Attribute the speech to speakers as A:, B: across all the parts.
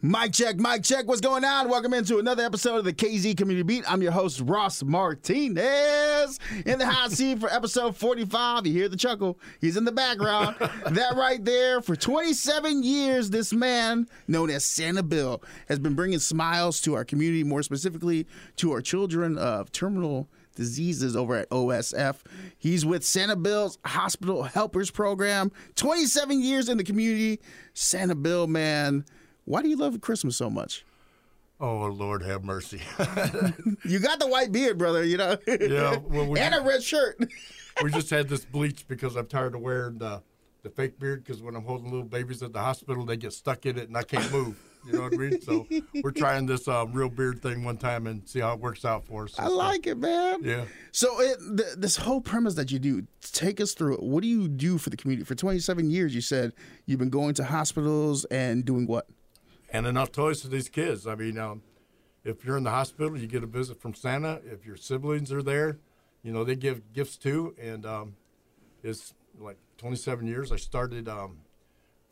A: Mic check, mic check. What's going on? Welcome into another episode of the KZ Community Beat. I'm your host, Ross Martinez, in the hot seat for episode 45. You hear the chuckle. He's in the background. that right there, for 27 years, this man, known as Santa Bill, has been bringing smiles to our community, more specifically to our children of terminal diseases over at OSF. He's with Santa Bill's Hospital Helpers Program. 27 years in the community. Santa Bill, man why do you love Christmas so much?
B: Oh Lord, have mercy.
A: you got the white beard, brother. You know.
B: Yeah, well, we,
A: and a red shirt.
B: we just had this bleach because I'm tired of wearing the, the fake beard. Because when I'm holding little babies at the hospital, they get stuck in it and I can't move. You know what I mean? So we're trying this uh, real beard thing one time and see how it works out for us.
A: I like it, man.
B: Yeah.
A: So it, th- this whole premise that you do, take us through it. What do you do for the community? For 27 years, you said you've been going to hospitals and doing what?
B: And enough toys for these kids. I mean, um, if you're in the hospital, you get a visit from Santa. If your siblings are there, you know they give gifts too. And um, it's like 27 years. I started um,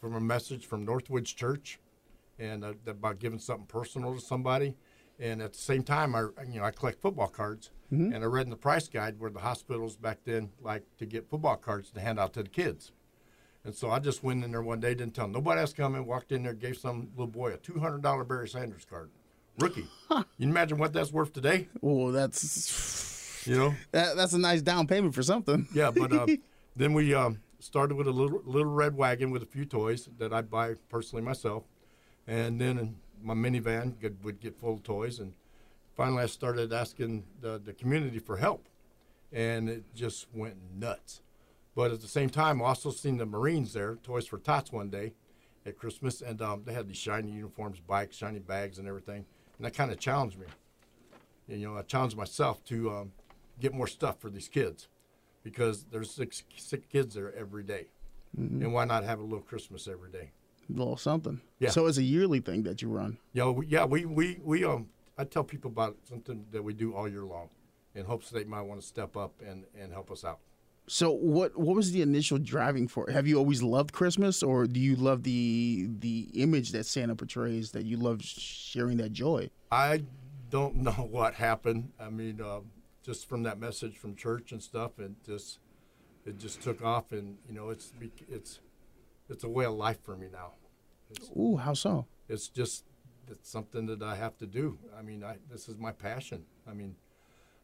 B: from a message from Northwoods Church, and uh, about giving something personal to somebody. And at the same time, I you know I collect football cards, mm-hmm. and I read in the price guide where the hospitals back then like to get football cards to hand out to the kids. And so I just went in there one day, didn't tell nobody else coming, walked in there, gave some little boy a two hundred dollar Barry Sanders card, rookie. You imagine what that's worth today?
A: Oh, that's
B: you know
A: that, that's a nice down payment for something.
B: Yeah, but uh, then we um, started with a little little red wagon with a few toys that I'd buy personally myself, and then my minivan would get full of toys, and finally I started asking the, the community for help, and it just went nuts. But at the same time, I also seen the Marines there, Toys for Tots, one day at Christmas, and um, they had these shiny uniforms, bikes, shiny bags, and everything. And that kind of challenged me. You know, I challenged myself to um, get more stuff for these kids because there's six, six kids there every day. Mm-hmm. And why not have a little Christmas every day?
A: A little something. Yeah. So it's a yearly thing that you run.
B: Yeah, we, yeah. We we we um. I tell people about something that we do all year long, in hopes that they might want to step up and and help us out.
A: So what what was the initial driving for? Have you always loved Christmas, or do you love the the image that Santa portrays? That you love sharing that joy?
B: I don't know what happened. I mean, uh, just from that message from church and stuff, and just it just took off, and you know, it's it's it's a way of life for me now.
A: It's, Ooh, how so?
B: It's just it's something that I have to do. I mean, I this is my passion. I mean,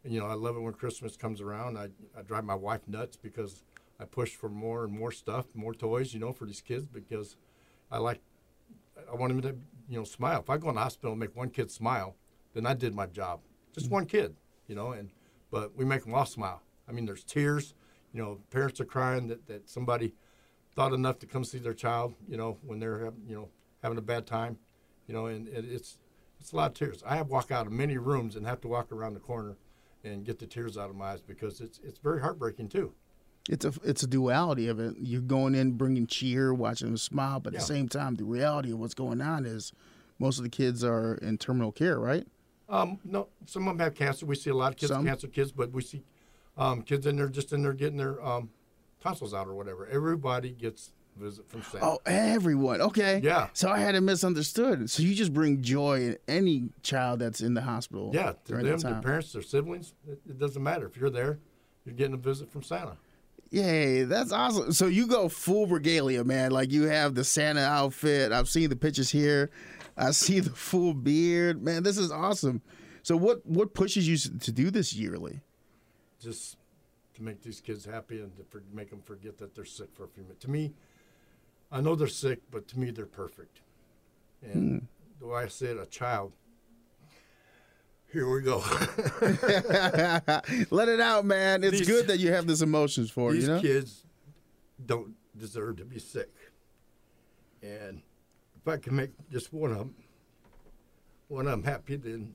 B: you know, I love it when Christmas comes around. I, I drive my wife nuts because I push for more and more stuff, more toys, you know, for these kids because I like, I want them to, you know, smile. If I go in the hospital and make one kid smile, then I did my job. Just mm-hmm. one kid, you know, and, but we make them all smile. I mean, there's tears, you know, parents are crying that, that somebody thought enough to come see their child, you know, when they're, you know, having a bad time, you know, and it, it's, it's a lot of tears. I have walk out of many rooms and have to walk around the corner and get the tears out of my eyes because it's it's very heartbreaking too.
A: It's a it's a duality of it. You're going in bringing cheer, watching them smile, but at yeah. the same time, the reality of what's going on is most of the kids are in terminal care, right?
B: Um, no, some of them have cancer. We see a lot of kids, some. cancer kids, but we see um, kids in there just in there getting their um, tonsils out or whatever. Everybody gets visit from Santa.
A: Oh, everyone. Okay.
B: Yeah.
A: So I had it misunderstood. So you just bring joy in any child that's in the hospital.
B: Yeah, to them, their parents, their siblings. It, it, doesn't matter if you're there. You're getting a visit from Santa.
A: Yay, that's awesome. So you go full regalia, man. Like you have the Santa outfit. I've seen the pictures here. I see the full beard. Man, this is awesome. So what what pushes you to do this yearly?
B: Just to make these kids happy and to make them forget that they're sick for a few minutes. To me, I know they're sick, but to me they're perfect. And mm. the way I said, a child. Here we go.
A: Let it out, man. It's these, good that you have these emotions for
B: these
A: you know?
B: kids don't deserve to be sick. And if I can make just one of them, one of them happy, then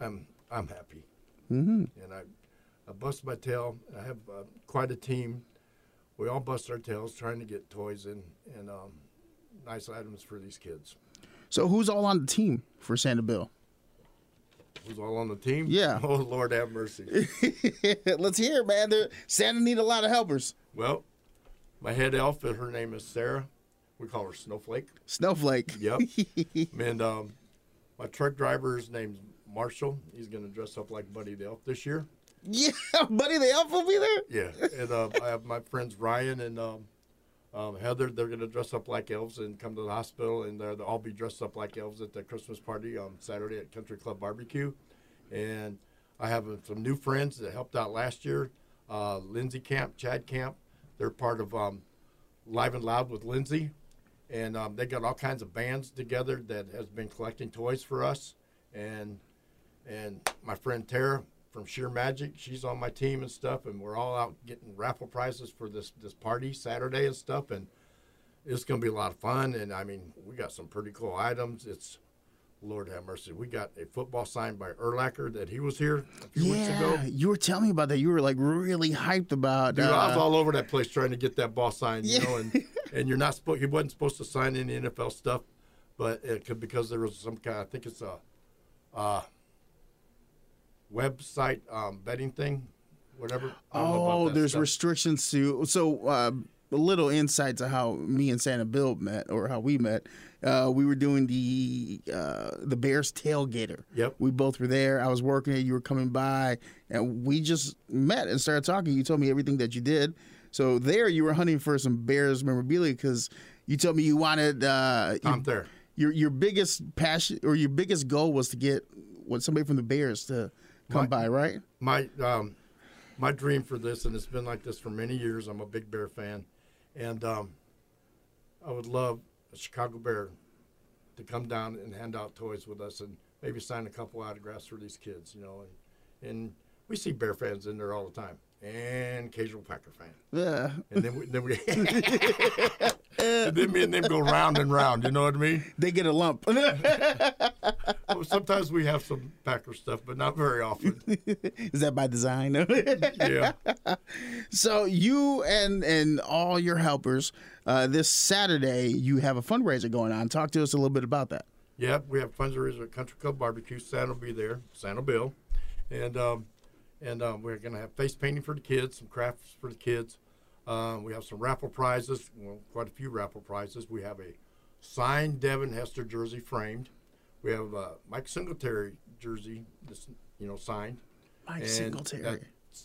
B: I'm I'm happy. Mm-hmm. And I, I bust my tail. I have uh, quite a team we all bust our tails trying to get toys and and um, nice items for these kids.
A: So who's all on the team for Santa Bill?
B: Who's all on the team?
A: Yeah.
B: Oh Lord, have mercy.
A: Let's hear, it, man. They're, Santa need a lot of helpers.
B: Well, my head elf, her name is Sarah. We call her Snowflake.
A: Snowflake.
B: Yep. and um, my truck driver's name's Marshall. He's going to dress up like Buddy the Elf this year.
A: Yeah, buddy, the elf will be there.
B: Yeah. And uh, I have my friends Ryan and um, um, Heather. They're to dress up like elves and come to the hospital, and they'll all be dressed up like elves at the Christmas party on Saturday at Country Club Barbecue. And I have uh, some new friends that helped out last year. Uh, Lindsay Camp, Chad Camp. They're part of um, Live and Loud with Lindsay, and um, they got all kinds of bands together that has been collecting toys for us. And and my friend Tara from Sheer Magic, she's on my team and stuff, and we're all out getting raffle prizes for this this party Saturday and stuff, and it's going to be a lot of fun. And I mean, we got some pretty cool items. It's Lord have mercy. We got a football signed by Urlacher that he was here a few weeks ago.
A: Yeah, you were telling me about that. You were like really hyped about.
B: Dude, I was
A: uh,
B: all over that place trying to get that ball signed, you
A: Yeah.
B: know, and and you're not supposed, he wasn't supposed to sign any NFL stuff, but it could because there was some kind, I think it's a, uh, website um, betting thing, whatever. I don't know about
A: Oh, there's
B: stuff.
A: restrictions to. So, uh, a little insight to how me and Santa Bill met, or how we met. Uh, we were doing the uh, the Bears tailgater.
B: Yep.
A: We both were there. I was working it. You were coming by, and we just met and started talking. You told me everything that you did. So there, you were hunting for some Bears memorabilia because you told me you wanted uh,
B: I'm there.
A: your your biggest passion or your biggest goal was to get what somebody from the Bears to come
B: My-
A: by, right?
B: my um, my dream for this, and it's been like this for many years. I'm a big Bear fan, and um, I would love a Chicago Bear to come down and hand out toys with us, and maybe sign a couple autographs for these kids, you know. And and we see Bear fans in there all the time, and occasional Packer fan,
A: Yeah.
B: and then we then we and then me and them go round and round. You know what I mean?
A: They get a lump.
B: Sometimes we have some Packer stuff, but not very often.
A: Is that by design?
B: Yeah.
A: so you and and all your helpers, uh, this Saturday you have a fundraiser going on. Talk to us a little bit about that.
B: Yep, we have a fundraiser at Country Club Barbecue. Santa will be there, Santa Bill, and um, and um, we're gonna have face painting for the kids, some crafts for the kids. Um, we have some raffle prizes, well, quite a few raffle prizes. We have a signed Devin Hester jersey framed. We have a Mike Singletary jersey, just you know, signed.
A: Mike
B: And
A: Singletary.
B: That,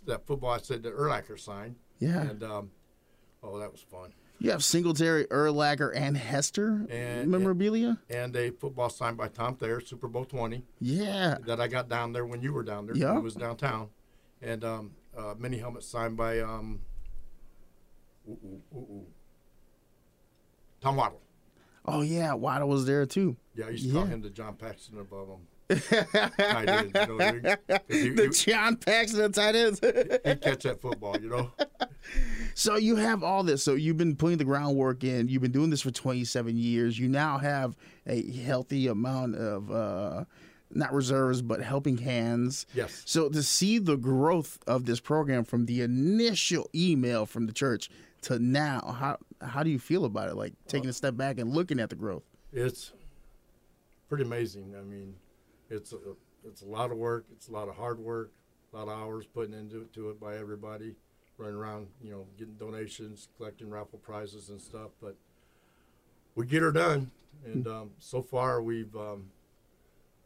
B: that football I said that Urlacher signed.
A: Yeah.
B: And um, oh, that was fun.
A: You have Singletary, Urlacher, and Hester
B: And-
A: memorabilia.
B: And a football signed by Tom Thayer, Super Bowl twenty.
A: yeah.
B: that I got down there when you were down there.
A: Yeah.
B: It was downtown, and um, uh, mini helmet signed by um, ooh, ooh, ooh. Tom Waddle.
A: Oh yeah, Waddle was there too.
B: Yeah, I used to call him the John Paxton of um, tight ends. You know, I? 'Cause he,
A: The
B: he,
A: John Paxton of tight ends.
B: he'd catch that football, you know.
A: So you have all this. So you've been putting the groundwork in. You've been doing this for 27 years. You now have a healthy amount of uh, not reserves, but helping hands.
B: Yes.
A: So to see the growth of this program from the initial email from the church to now, how how do you feel about it? Like taking a step back and looking at the growth.
B: It's pretty amazing. I mean, it's a, it's a lot of work. It's a lot of hard work. A lot of hours putting into it, to it by everybody, running around, you know, getting donations, collecting raffle prizes and stuff. But we get her done, and um, so far we've, um,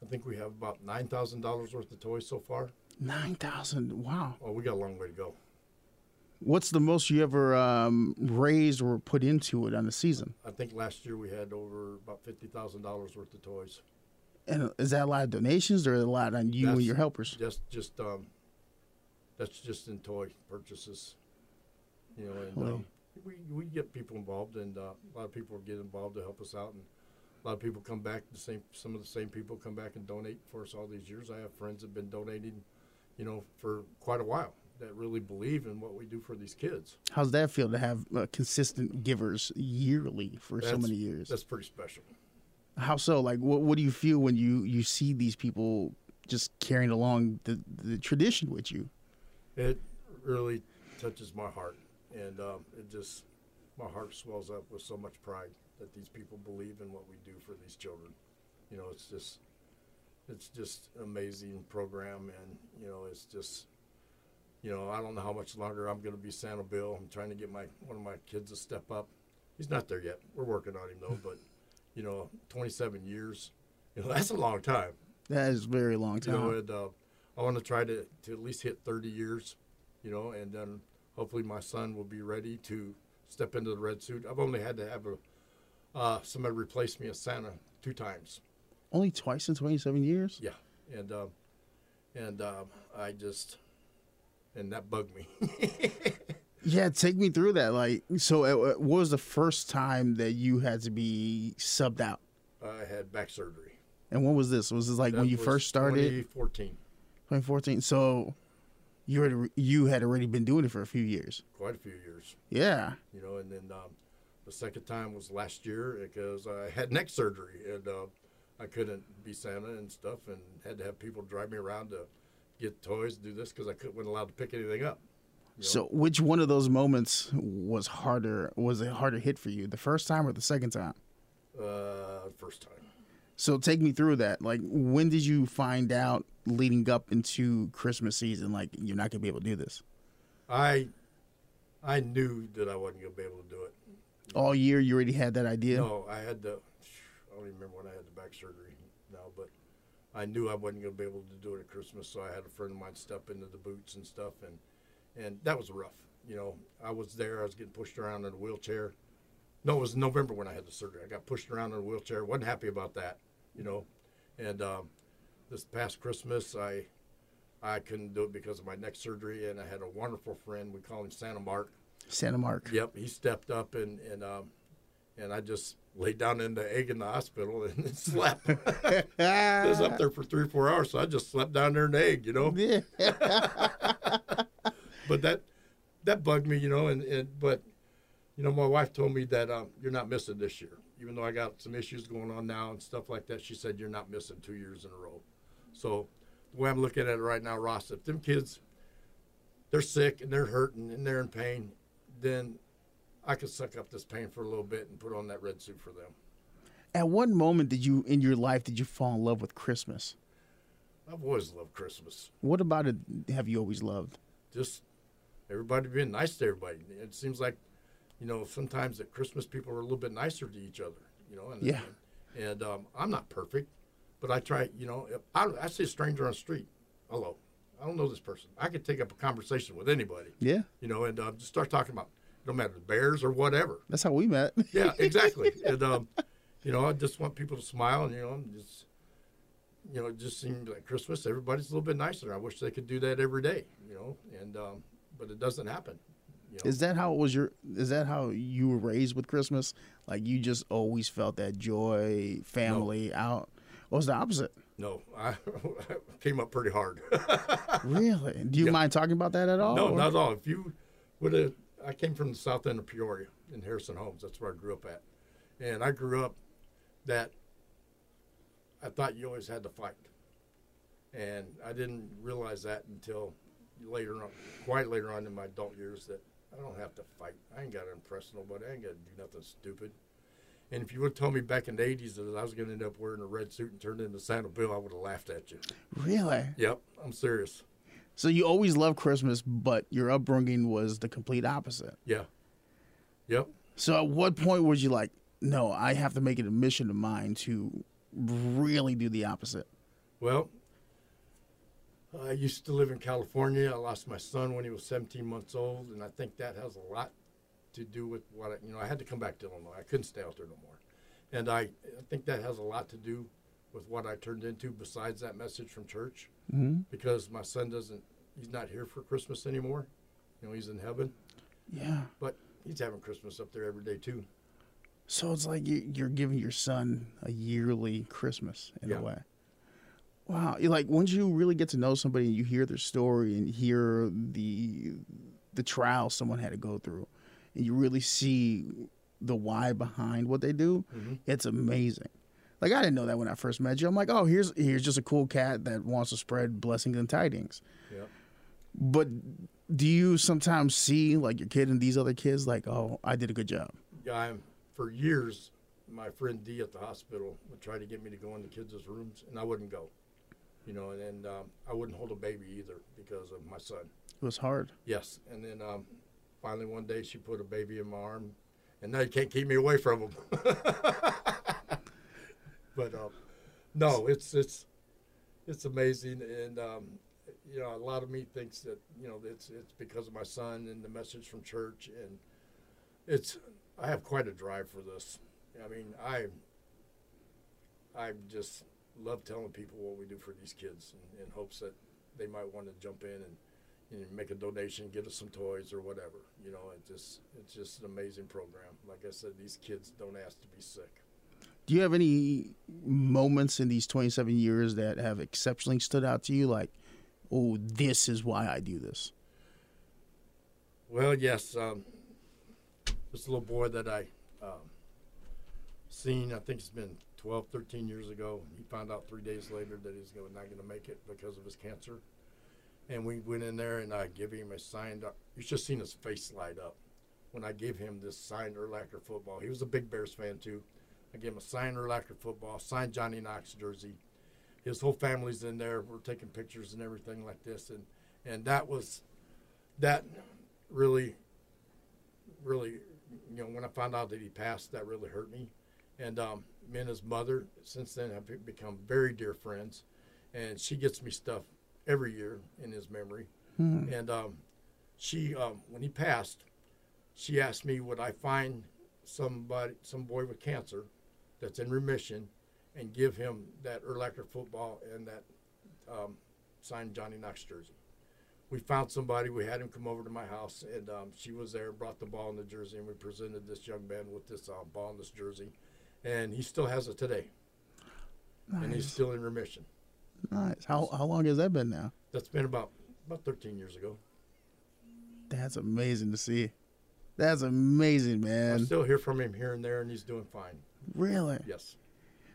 B: I think we have about nine thousand dollars worth of toys so far.
A: Nine thousand. Wow.
B: Oh, we got a long way to go.
A: What's the most you ever um, raised or put into it on the season?
B: I think last year we had over about fifty thousand dollars worth of toys.
A: And is that a lot of donations or a lot on you and your helpers?
B: Just, just, um, that's just in toy purchases. You know, and um, we we get people involved, and uh, a lot of people get involved to help us out, and a lot of people come back. The same, some of the same people come back and donate for us all these years. I have friends that have been donating, you know, for quite a while that really believe in what we do for these kids.
A: How's that feel to have uh, consistent givers yearly for so many years?
B: That's pretty special.
A: How so? Like, what what do you feel when you you see these people just carrying along the the tradition with you?
B: It really touches my heart, and um, it just my heart swells up with so much pride that these people believe in what we do for these children. You know, it's just it's just amazing program, and you know, it's just you know, I don't know how much longer I'm going to be Santa Bill. I'm trying to get my one of my kids to step up He's not there yet. We're working on him though. But you know, 27 years, you know, that's a long time.
A: That is a very long
B: You
A: time.
B: know, and uh, I want to try to to at least hit 30 years. You know, and then hopefully my son will be ready to step into the red suit. I've only had to have a uh, somebody replace me as Santa two times.
A: Only twice in 27 years?
B: Yeah, and um, and um, I just and that bugged me.
A: Yeah, take me through that. Like, so uh, what was the first time that you had to be subbed out?
B: I had back surgery.
A: And when was this? Was this like when you first started?
B: 2014,
A: 2014. So you had you had already been doing it for a few years.
B: quite a few years,
A: Yeah.
B: you know. And then um, the second time was last year because I had neck surgery and uh, I couldn't be Santa and stuff, and had to have people drive me around to get toys, do this because I couldn't wasn't allowed to pick anything up. you know.
A: So which one of those moments was harder? Was a harder hit for you, the first time or the second time?
B: uh, first time.
A: So take me through that. Like, when did you find out leading up into Christmas season? Like, you're not gonna be able to do this
B: I I knew that I wasn't gonna be able to do it.
A: all year. You already had that idea.
B: No, I had the. I don't even remember when I had the back surgery now, but I knew I wasn't going to be able to do it at Christmas, so I had a friend of mine step into the boots and stuff, and and that was rough. You know, I was there. I was getting pushed around in a wheelchair. No, it was November when I had the surgery. I got pushed around in a wheelchair. wasn't happy about that. You know, and um, this past Christmas, I I couldn't do it because of my neck surgery, and I had a wonderful friend. We call him Santa Mark.
A: Santa Mark.
B: Yep, he stepped up and and um, and I just laid down in the egg in the hospital and slept. I was up there for three or four hours, so I just slept down there in the egg, you know.
A: Yeah.
B: But that that bugged me, you know. And, and but you know, my wife told me that um, you're not missing this year, even though I got some issues going on now and stuff like that. She said you're not missing two years in a row. So the way I'm looking at it right now, Ross, if them kids they're sick and they're hurting and they're in pain, then I could suck up this pain for a little bit and put on that red suit for them.
A: At what moment did you in your life did you fall in love with Christmas?
B: I've always loved Christmas.
A: What about it have you always loved?
B: Just everybody being nice to everybody. It seems like, you know, sometimes at Christmas people are a little bit nicer to each other. You know, and
A: Yeah.
B: and, and um, I'm not perfect, but I try. You know, if I, I see a stranger on the street, hello, I don't know this person. I could take up a conversation with anybody.
A: Yeah,
B: You know, and uh, just start talking about no matter the bears or whatever.
A: that's how we met.
B: Yeah, exactly. and um, you know, I just want people to smile and you know, just you know, it just seems like Christmas. Everybody's a little bit nicer. I wish they could do that every day. You know, and um, but it doesn't happen. You know?
A: Is that how it was your? Is that how you were raised with Christmas? Like you just always felt that joy, family out. What was the opposite?
B: no, I came up pretty hard.
A: Really? Do you
B: Yeah.
A: mind talking about that at all?
B: no,
A: or-
B: not at all. If you would have, I came from the south end of Peoria in Harrison Homes. That's where I grew up at, and I grew up that I thought you always had to fight, and I didn't realize that until later on, quite later on in my adult years, that I don't have to fight. I ain't got to impress nobody. I ain't got to do nothing stupid. And if you would have told me back in the '80s that I was going to end up wearing a red suit and turned into Santa Bill, I would have laughed at you.
A: Really?
B: Yep, I'm serious.
A: So you always loved Christmas, but your upbringing was the complete opposite.
B: Yeah. Yep.
A: So at what point was you like, no, I have to make it a mission of mine to really do the opposite?
B: Well, I used to live in California. I lost my son when he was 17 months old, and I think that has a lot to do with what I, you know. I had to come back to Illinois. I couldn't stay out there no more, and I, I think that has a lot to do with what I turned into. Besides that message from church,
A: Mm-hmm.
B: because my son doesn't, he's not here for Christmas anymore. You know, he's in heaven,
A: Yeah.
B: but he's having Christmas up there every day too.
A: So it's like you- you're giving your son a yearly Christmas in
B: Yeah.
A: a way. Wow. Like once you really get to know somebody and you hear their story and hear the the trials someone had to go through and you really see the why behind what they do,
B: Mhm.
A: it's amazing. Like I didn't know that when I first met you. I'm like, oh, here's here's just a cool cat that wants to spread blessings and tidings.
B: Yeah.
A: But do you sometimes see like your kid and these other kids like, oh, I did a good job?
B: Yeah, I'm, for years, my friend D at the hospital would try to get me to go in the kids' rooms, and I wouldn't go. You know, and, and um, I wouldn't hold a baby either because of my son.
A: It was hard.
B: Yes, and then um, finally one day she put a baby in my arm, and now you can't keep me away from them. but um, no, it's it's it's amazing, and um, you know, a lot of me thinks that you know it's it's because of my son and the message from church, and it's I have quite a drive for this. I mean, I I just love telling people what we do for these kids, in, in hopes that they might want to jump in and you know, make a donation, get us some toys or whatever. You know, it just it's just an amazing program. Like I said, these kids don't ask to be sick.
A: Do you have any moments in these 27 years that have exceptionally stood out to you? Like, oh, this is why I do this.
B: Well, yes. Um, this little boy that I um, seen, I think it's been 12, 13 years ago. He found out three days later that he's not going to make it because of his cancer. And we went in there and I gave him a signed. You should have seen his face light up when I gave him this signed Urlacher football. He was a big Bears fan too. I gave him a signed Urlacher football, signed Johnny Knox jersey. His whole family's in there. We're taking pictures and everything like this, and and that was that really, really, you know, when I found out that he passed, that really hurt me. And um, me and his mother since then have become very dear friends, and she gets me stuff every year in his memory.
A: Hmm.
B: And um, she, um, when he passed, she asked me would I find somebody, some boy with cancer that's in remission, and give him that Urlacher football and that um, signed Johnny Knox jersey. We found somebody. We had him come over to my house, and um, she was there, brought the ball and the jersey, and we presented this young man with this uh, ball and this jersey, and he still has it today, and he's still in remission.
A: Nice. How how long has that been now?
B: That's been about about 13 years ago.
A: That's amazing to see. That's amazing, man.
B: I still hear from him here and there, and he's doing fine.
A: Really.
B: Yes.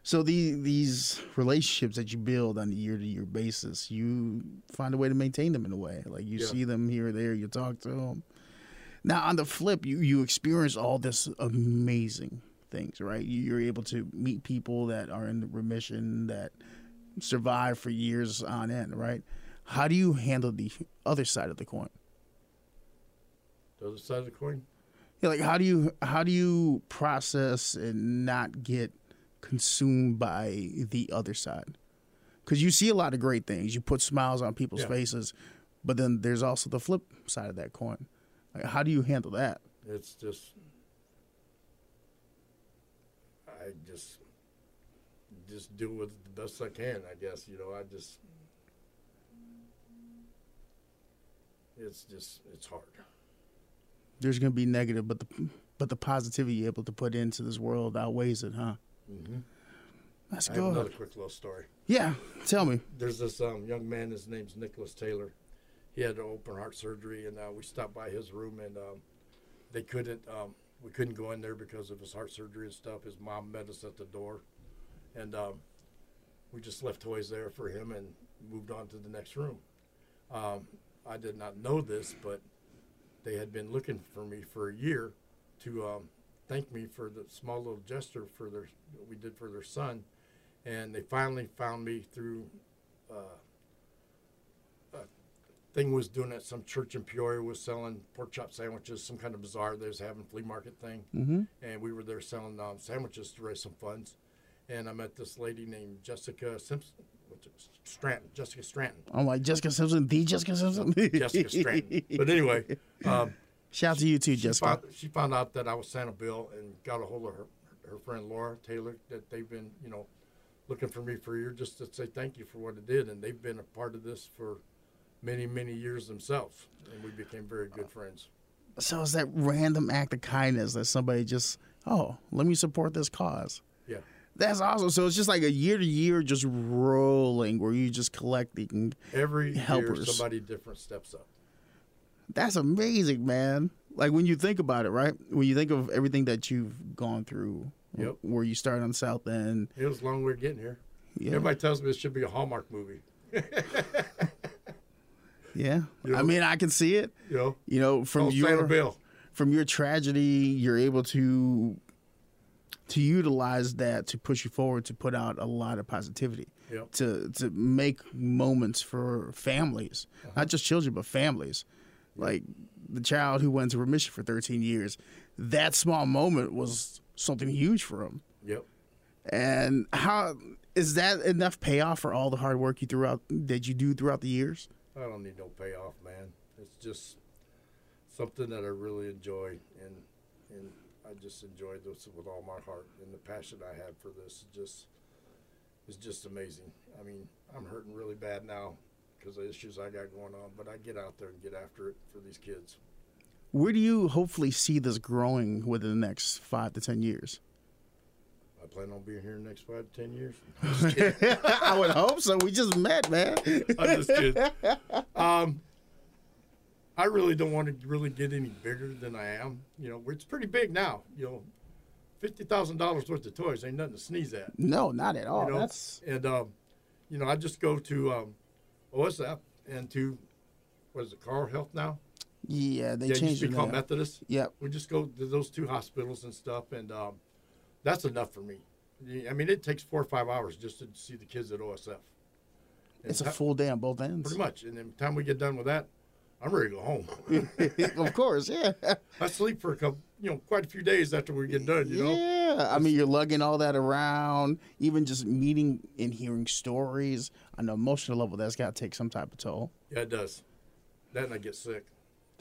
A: So the these relationships that you build on a year to year basis, you find a way to maintain them in a way. Like you
B: Yeah.
A: see them here or there, you talk to them. Now on the flip, you you experience all this amazing things, right? You- You're able to meet people that are in remission that survive for years on end, right? How do you handle the other side of the coin?
B: The other side of the coin.
A: Yeah, like how do you how do you process and not get consumed by the other side? Because you see a lot of great things, you put smiles on people's
B: Yeah.
A: faces, but then there's also the flip side of that coin. Like, how do you handle that?
B: It's just, I just, just do with it the best I can. I guess you know. I just, it's just, it's hard.
A: There's gonna be negative, but the but the positivity you're able to put into this world outweighs it, huh?
B: Mm-hmm.
A: That's
B: I have another
A: good.
B: quick little story.
A: Yeah, tell me.
B: There's this um, young man. His name's Nicholas Taylor. He had open heart surgery, and uh, we stopped by his room, and um, they couldn't. Um, we couldn't go in there because of his heart surgery and stuff. His mom met us at the door, and um, we just left toys there for him and moved on to the next room. Um, I did not know this, but they had been looking for me for a year to um, thank me for the small little gesture for their what we did for their son, and they finally found me through. Uh, thing was doing at some church in Peoria was selling pork chop sandwiches, some kind of bazaar they was having flea market thing,
A: Mm-hmm.
B: and we were there selling um, sandwiches to raise some funds. And I met this lady named Jessica Simpson, Stratton, Jessica Stratton,
A: I'm like Jessica Simpson, the Jessica Simpson.
B: Jessica Stratton. But anyway, um,
A: Shout out to you too,
B: she
A: Jessica.
B: found, she found out that I was Santa Bill and got a hold of her, her friend Laura Taylor that they've been, you know, looking for me for a year just to say thank you for what it did. And they've been a part of this for many, many years themselves. And we became very good friends.
A: So it's that random act of kindness that somebody just, oh, let me support this cause. That's awesome. So it's just like a year to year, just rolling, where you just collecting.
B: Every year, somebody different steps up.
A: That's amazing, man. Like when you think about it, right? When you think of everything that you've gone through,
B: Yep.
A: where you started on South End,
B: It was a long way getting here.
A: yeah,
B: Everybody tells me this should be a Hallmark movie.
A: yeah.
B: You
A: I mean, I can see it.
B: You know,
A: You know, from your
B: Bill.
A: from your tragedy, you're able to to utilize that to push you forward to put out a lot of positivity.
B: Yep.
A: To to make moments for families,
B: Uh-huh.
A: not just children but families. Like the child who went to remission for 13 years, that small moment was something huge for him.
B: Yep.
A: And how is that enough payoff for all the hard work you throughout that you do throughout the years?
B: I don't need no payoff, man. It's just something that I really enjoy, and and I just enjoyed this with all my heart. And the passion I have for this is just is just amazing. I mean, I'm hurting really bad now because of issues I got going on, but I get out there and get after it for these kids.
A: Where do you hopefully see this growing within the next five to ten years?
B: I plan on being here in the next five to ten years.
A: I would hope so. We just met, man.
B: I'm just kidding. Um, I really don't want to really get any bigger than I am. You know, it's pretty big now. You know, fifty thousand dollars worth of toys ain't nothing to sneeze at.
A: No, not at all.
B: You know,
A: That's
B: and um, you know, I just go to um, OSF and to what is it, Carle Health now?
A: yeah. They
B: yeah,
A: changed
B: to
A: it
B: be called. Methodist.
A: Yep.
B: We just go to those two hospitals and stuff, and um, that's enough for me. I mean, it takes four or five hours just to see the kids at OSF. And
A: It's a full day on both ends.
B: pretty much. And then the time we get done with that, I'm ready to go home.
A: of course, yeah.
B: I sleep for a couple, you know, quite a few days after we get done. You know,
A: Yeah, I mean, you're lugging all that around, even just meeting and hearing stories on an emotional level. That's got to take some type of toll.
B: yeah, it does. That and I get sick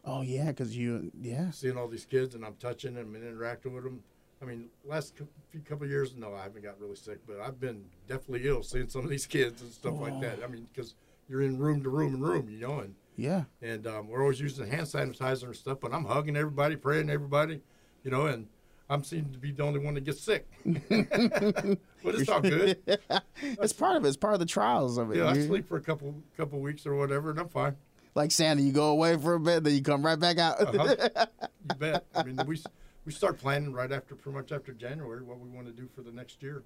A: Oh yeah, because you, yeah,
B: seeing all these kids and I'm touching them and interacting with them. I mean, last few couple of years, no, I haven't got really sick, but I've been definitely ill seeing some of these kids and stuff like oh. that. I mean, because you're in room to room and room, you know, and
A: yeah.
B: and um, we're always using hand sanitizer and stuff. But I'm hugging everybody, praying everybody, you know, and I'm seeming to be the only one that gets sick. but it's all good.
A: It's part of it. It's part of the trials of it.
B: Yeah, I sleep for a couple couple weeks or whatever, and I'm fine.
A: Like Santa, you go away for a bit, then you come right back out.
B: Uh-huh. You bet. I mean, we we start planning right after, pretty much after January, what we want to do for the next year.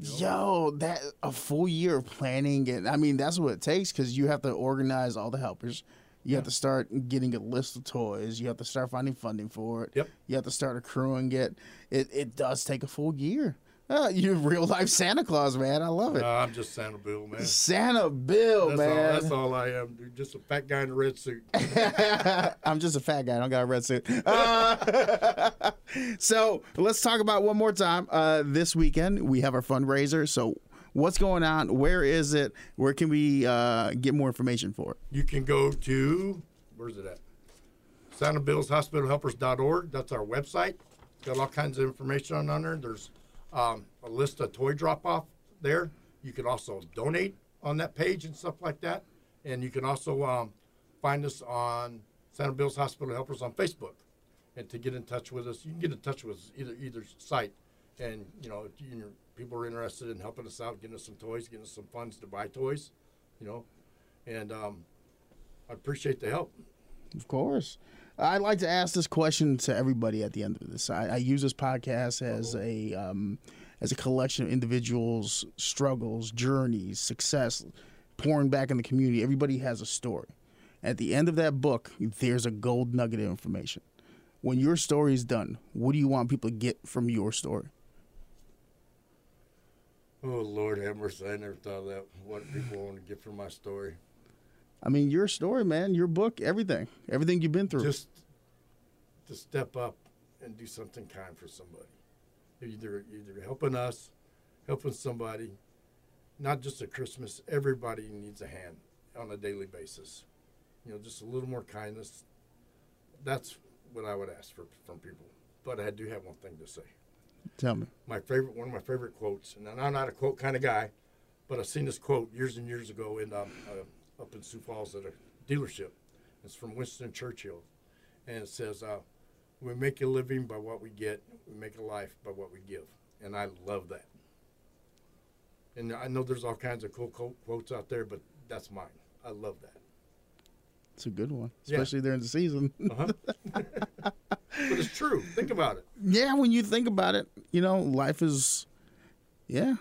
A: Yo, that a full year of planning, and I mean that's what it takes because you have to organize all the helpers. You have to start getting a list of toys. You have to start finding funding for it.
B: Yep.
A: You have to start accruing it. It it does take a full year. Uh, you're real life Santa Claus, man. I love it.
B: Uh, I'm just Santa Bill, man.
A: Santa Bill,
B: all,
A: man.
B: that's all I am. Dude. Just a fat guy in a red suit.
A: I'm just a fat guy. I don't got a red suit. Uh, so let's talk about one more time. Uh, this weekend we have our fundraiser. So what's going on? Where is it? Where can we uh, get more information for it?
B: You can go to where's it at? SantaBillsHospitalHelpers.org. That's our website. Got all kinds of information on, on there. There's um, a list of toy drop off there. You can also donate on that page and stuff like that. And you can also um, find us on Santa Bill's Hospital Helpers on Facebook. And to get in touch with us, you can get in touch with us either either site. And you know, you, people are interested in helping us out, getting us some toys, getting us some funds to buy toys, you know, and um, I appreciate the help.
A: Of course. I'd like to ask this question to everybody at the end of this. I, I use this podcast as a um, as a collection of individuals' struggles, journeys, success, pouring back in the community. Everybody has a story. At the end of that book, there's a gold nugget of information. When your story is done, what do you want people to get from your story?
B: Oh Lord mercy! I never thought of that. What people want to get from my story?
A: I mean, your story, man, your book, everything, everything you've been through.
B: Just to step up and do something kind for somebody. Either either helping us, helping somebody. Not just at Christmas. Everybody needs a hand on a daily basis. You know, just a little more kindness. That's what I would ask for from people. But I do have one thing to say.
A: Tell me.
B: my favorite one of my favorite quotes, and I'm not a quote kind of guy, but I've seen this quote years and years ago in um, uh, up in Sioux Falls at a dealership. It's from Winston Churchill, and it says, uh, "We make a living by what we get. We make a life by what we give." And I love that. And I know there's all kinds of cool quote, quotes out there, but that's mine. I love that.
A: It's a good one,
B: Yeah.
A: especially during the season.
B: Uh-huh. but it's true. Think about it.
A: yeah, when you think about it, you know, life is, yeah,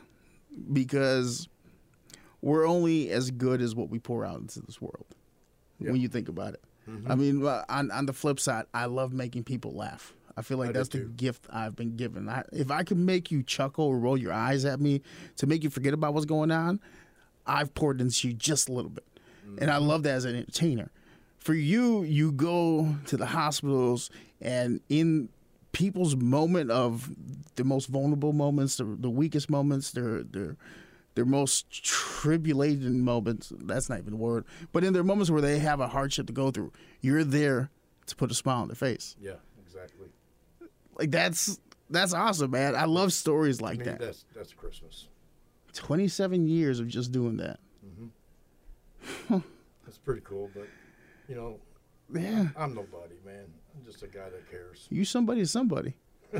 A: because we're only as good as what we pour out into this world. When you think about it, mm-hmm. I mean, on on the flip side, I love making people laugh. I feel like
B: I
A: that's the
B: too.
A: gift I've been given. I, if I can make you chuckle or roll your eyes at me to make you forget about what's going on, I've poured into you just a little bit, and I mm-hmm. love that as an entertainer. for you, you go to the hospitals and in people's moment of the most vulnerable moments, the, the weakest moments, their their their most tribulated moments. That's not even a word, but in their moments where they have a hardship to go through, you're there to put a smile on their face.
B: Yeah, exactly.
A: Like that's that's awesome, man. I love stories
B: I
A: like
B: mean,
A: that.
B: that's that's Christmas.
A: 27 years of just doing that. Mm-hmm.
B: That's pretty cool, but you know,
A: Yeah.
B: I'm nobody, man. I'm just a guy that cares.
A: You somebody is somebody.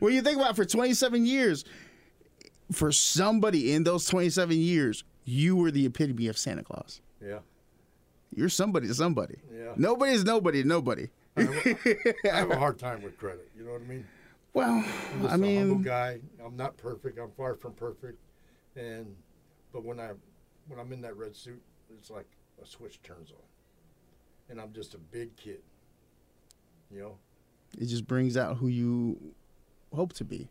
A: when you think about it, for 27 years, for somebody in those 27 years, you were the epitome of Santa Claus.
B: Yeah.
A: You're somebody to somebody.
B: Yeah.
A: Nobody is nobody to nobody.
B: I have a hard time with credit. You know what I mean?
A: Well,
B: I'm just
A: I
B: a humble
A: mean,
B: guy. I'm not perfect. I'm far from perfect. And but when I when I'm in that red suit, it's like a switch turns on, and I'm just a big kid. You know?
A: it just brings out who you hope to be.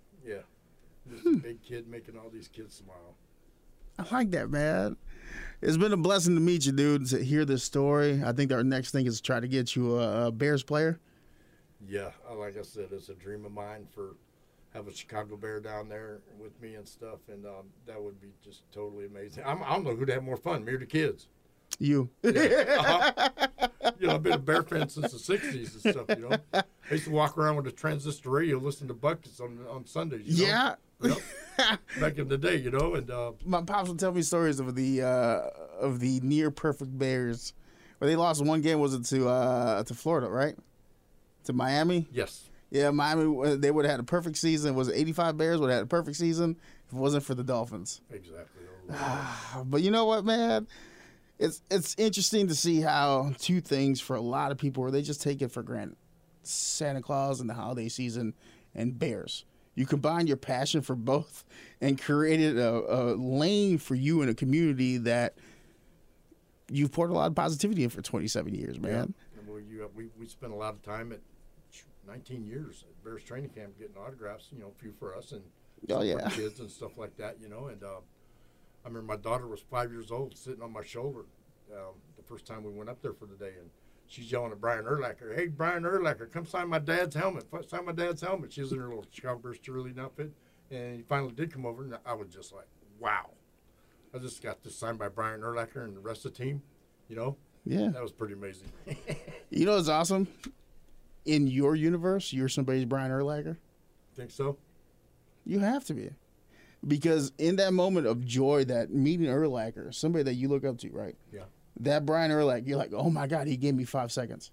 B: Yeah. Just a big kid making all these kids smile.
A: I like that, man. It's been a blessing to meet you, dude, to hear this story. I think our next thing is to try to get you a, a Bears player.
B: Yeah, like I said, it's a dream of mine for have a Chicago Bear down there with me and stuff, and um, that would be just totally amazing. I'm, I don't know who'd have more fun, me or the kids.
A: You.
B: Uh-huh. you know, I've been a Bear fan since the '60s and stuff. You know, I used to walk around with a transistor radio, listen to Butkus on on Sundays. You know?
A: yeah.
B: Yep. back in the day, you know, and uh,
A: my pops would tell me stories of the uh, of the near perfect Bears, where they lost one game. Was it to uh, to Florida, right? To Miami.
B: yes,
A: Yeah, Miami. uh, They would have had a perfect season. Was it eighty five Bears would have had a perfect season if it wasn't for the Dolphins.
B: exactly.
A: But you know what, man? It's it's interesting to see how two things for a lot of people where they just take it for granted: Santa Claus and the holiday season, and Bears. You combine your passion for both and created a, a lane for you in a community that you've poured a lot of positivity in for 27 years, man.
B: And we, you, we we spent a lot of time at 19 years at Bears training camp getting autographs. You know, a few for us and
A: Oh, yeah.
B: kids and stuff like that. You know, and uh, I remember my daughter was five years old, sitting on my shoulder um, the first time we went up there for the day, and she's yelling at Brian Urlacher, "Hey, Brian Urlacher, come sign my dad's helmet! Sign my dad's helmet!" She was in her little Bears cheerleading outfit, and he finally did come over, and I was just like, "Wow!" I just got this signed by Brian Urlacher and the rest of the team. You know,
A: Yeah.
B: that was pretty amazing.
A: You know what's awesome? In your universe, you're somebody's Brian Urlacher.
B: Think so?
A: You have to be. Because in that moment of joy, that meeting Urlacher, somebody that you look up to, right?
B: Yeah.
A: That Brian Urlacher, you're like, oh my God, he gave me five seconds.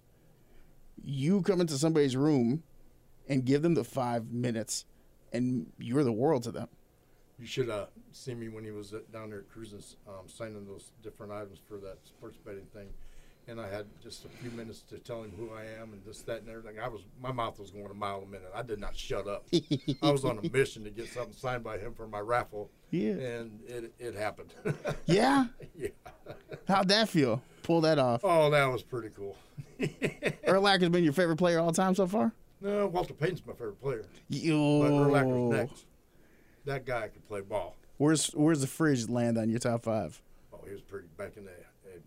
A: You come into somebody's room and give them the five minutes, and you're the world to them.
B: You should uh, see me when he was down there at um, signing those different items for that sports betting thing. And I had just a few minutes to tell him who I am and this, that, and everything. I was my mouth was going a mile a minute. I did not shut up. I was on a mission to get something signed by him for my raffle,
A: Yeah.
B: and it it happened.
A: Yeah?
B: yeah.
A: How'd that feel? Pull that off.
B: Oh, that was pretty cool.
A: Urlacher's been your favorite player all time so far?
B: no, Walter Payton's my favorite player, but
A: Yo.
B: Urlacher's next. That guy could play ball.
A: Where's where's the fridge land on your top five?
B: Oh, he was pretty back in the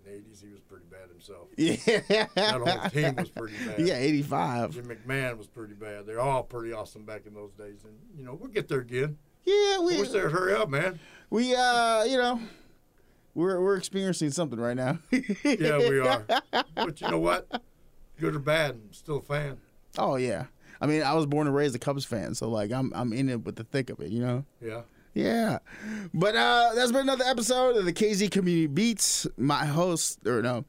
B: eighties. He was himself.
A: Yeah.
B: That whole team was pretty bad.
A: Yeah, 85.
B: Jim McMahon was pretty bad. They're all pretty awesome back in those days, and you know we'll get there again.
A: Yeah,
B: I
A: we
B: wish they'd hurry up, man.
A: we uh, you know, we're we're experiencing something right now.
B: Yeah, we are. but you know what? Good or bad, I'm still a fan.
A: Oh yeah. I mean, I was born and raised a Cubs fan, so like I'm I'm in it with the thick of it, you know.
B: Yeah.
A: Yeah. But uh that's been another episode of the KZ Community Beats. My host or no.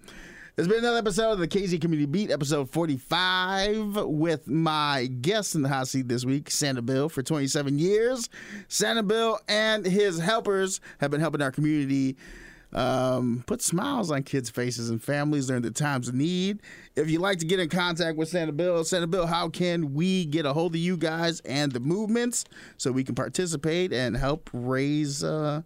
A: There's been another episode of the KZ Community Beat, episode 45, with my guest in the hot seat this week, Santa Bill, for 27 years. Santa Bill and his helpers have been helping our community um, put smiles on kids' faces and families during the times of need. If you'd like to get in contact with Santa Bill, Santa Bill, how can we get a hold of you guys and the movements so we can participate and help raise uh,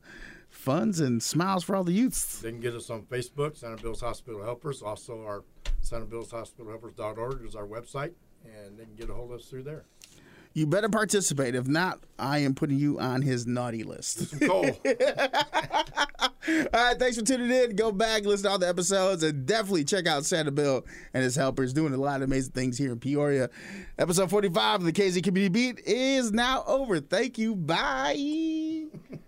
A: funds and smiles for all the youths?
B: They can get us on Facebook, Santa Bill's Hospital Helpers. Also, our Santa Bill's Hospital Helpers.org is our website, and they can get a hold of us through there.
A: You better participate. If not, I am putting you on his naughty list.
B: Some coal.
A: right, thanks for tuning in. Go back, listen to all the episodes, and definitely check out Santa Bill and his helpers doing a lot of amazing things here in Peoria. Episode 45 of the KZ Community Beat is now over. Thank you. Bye.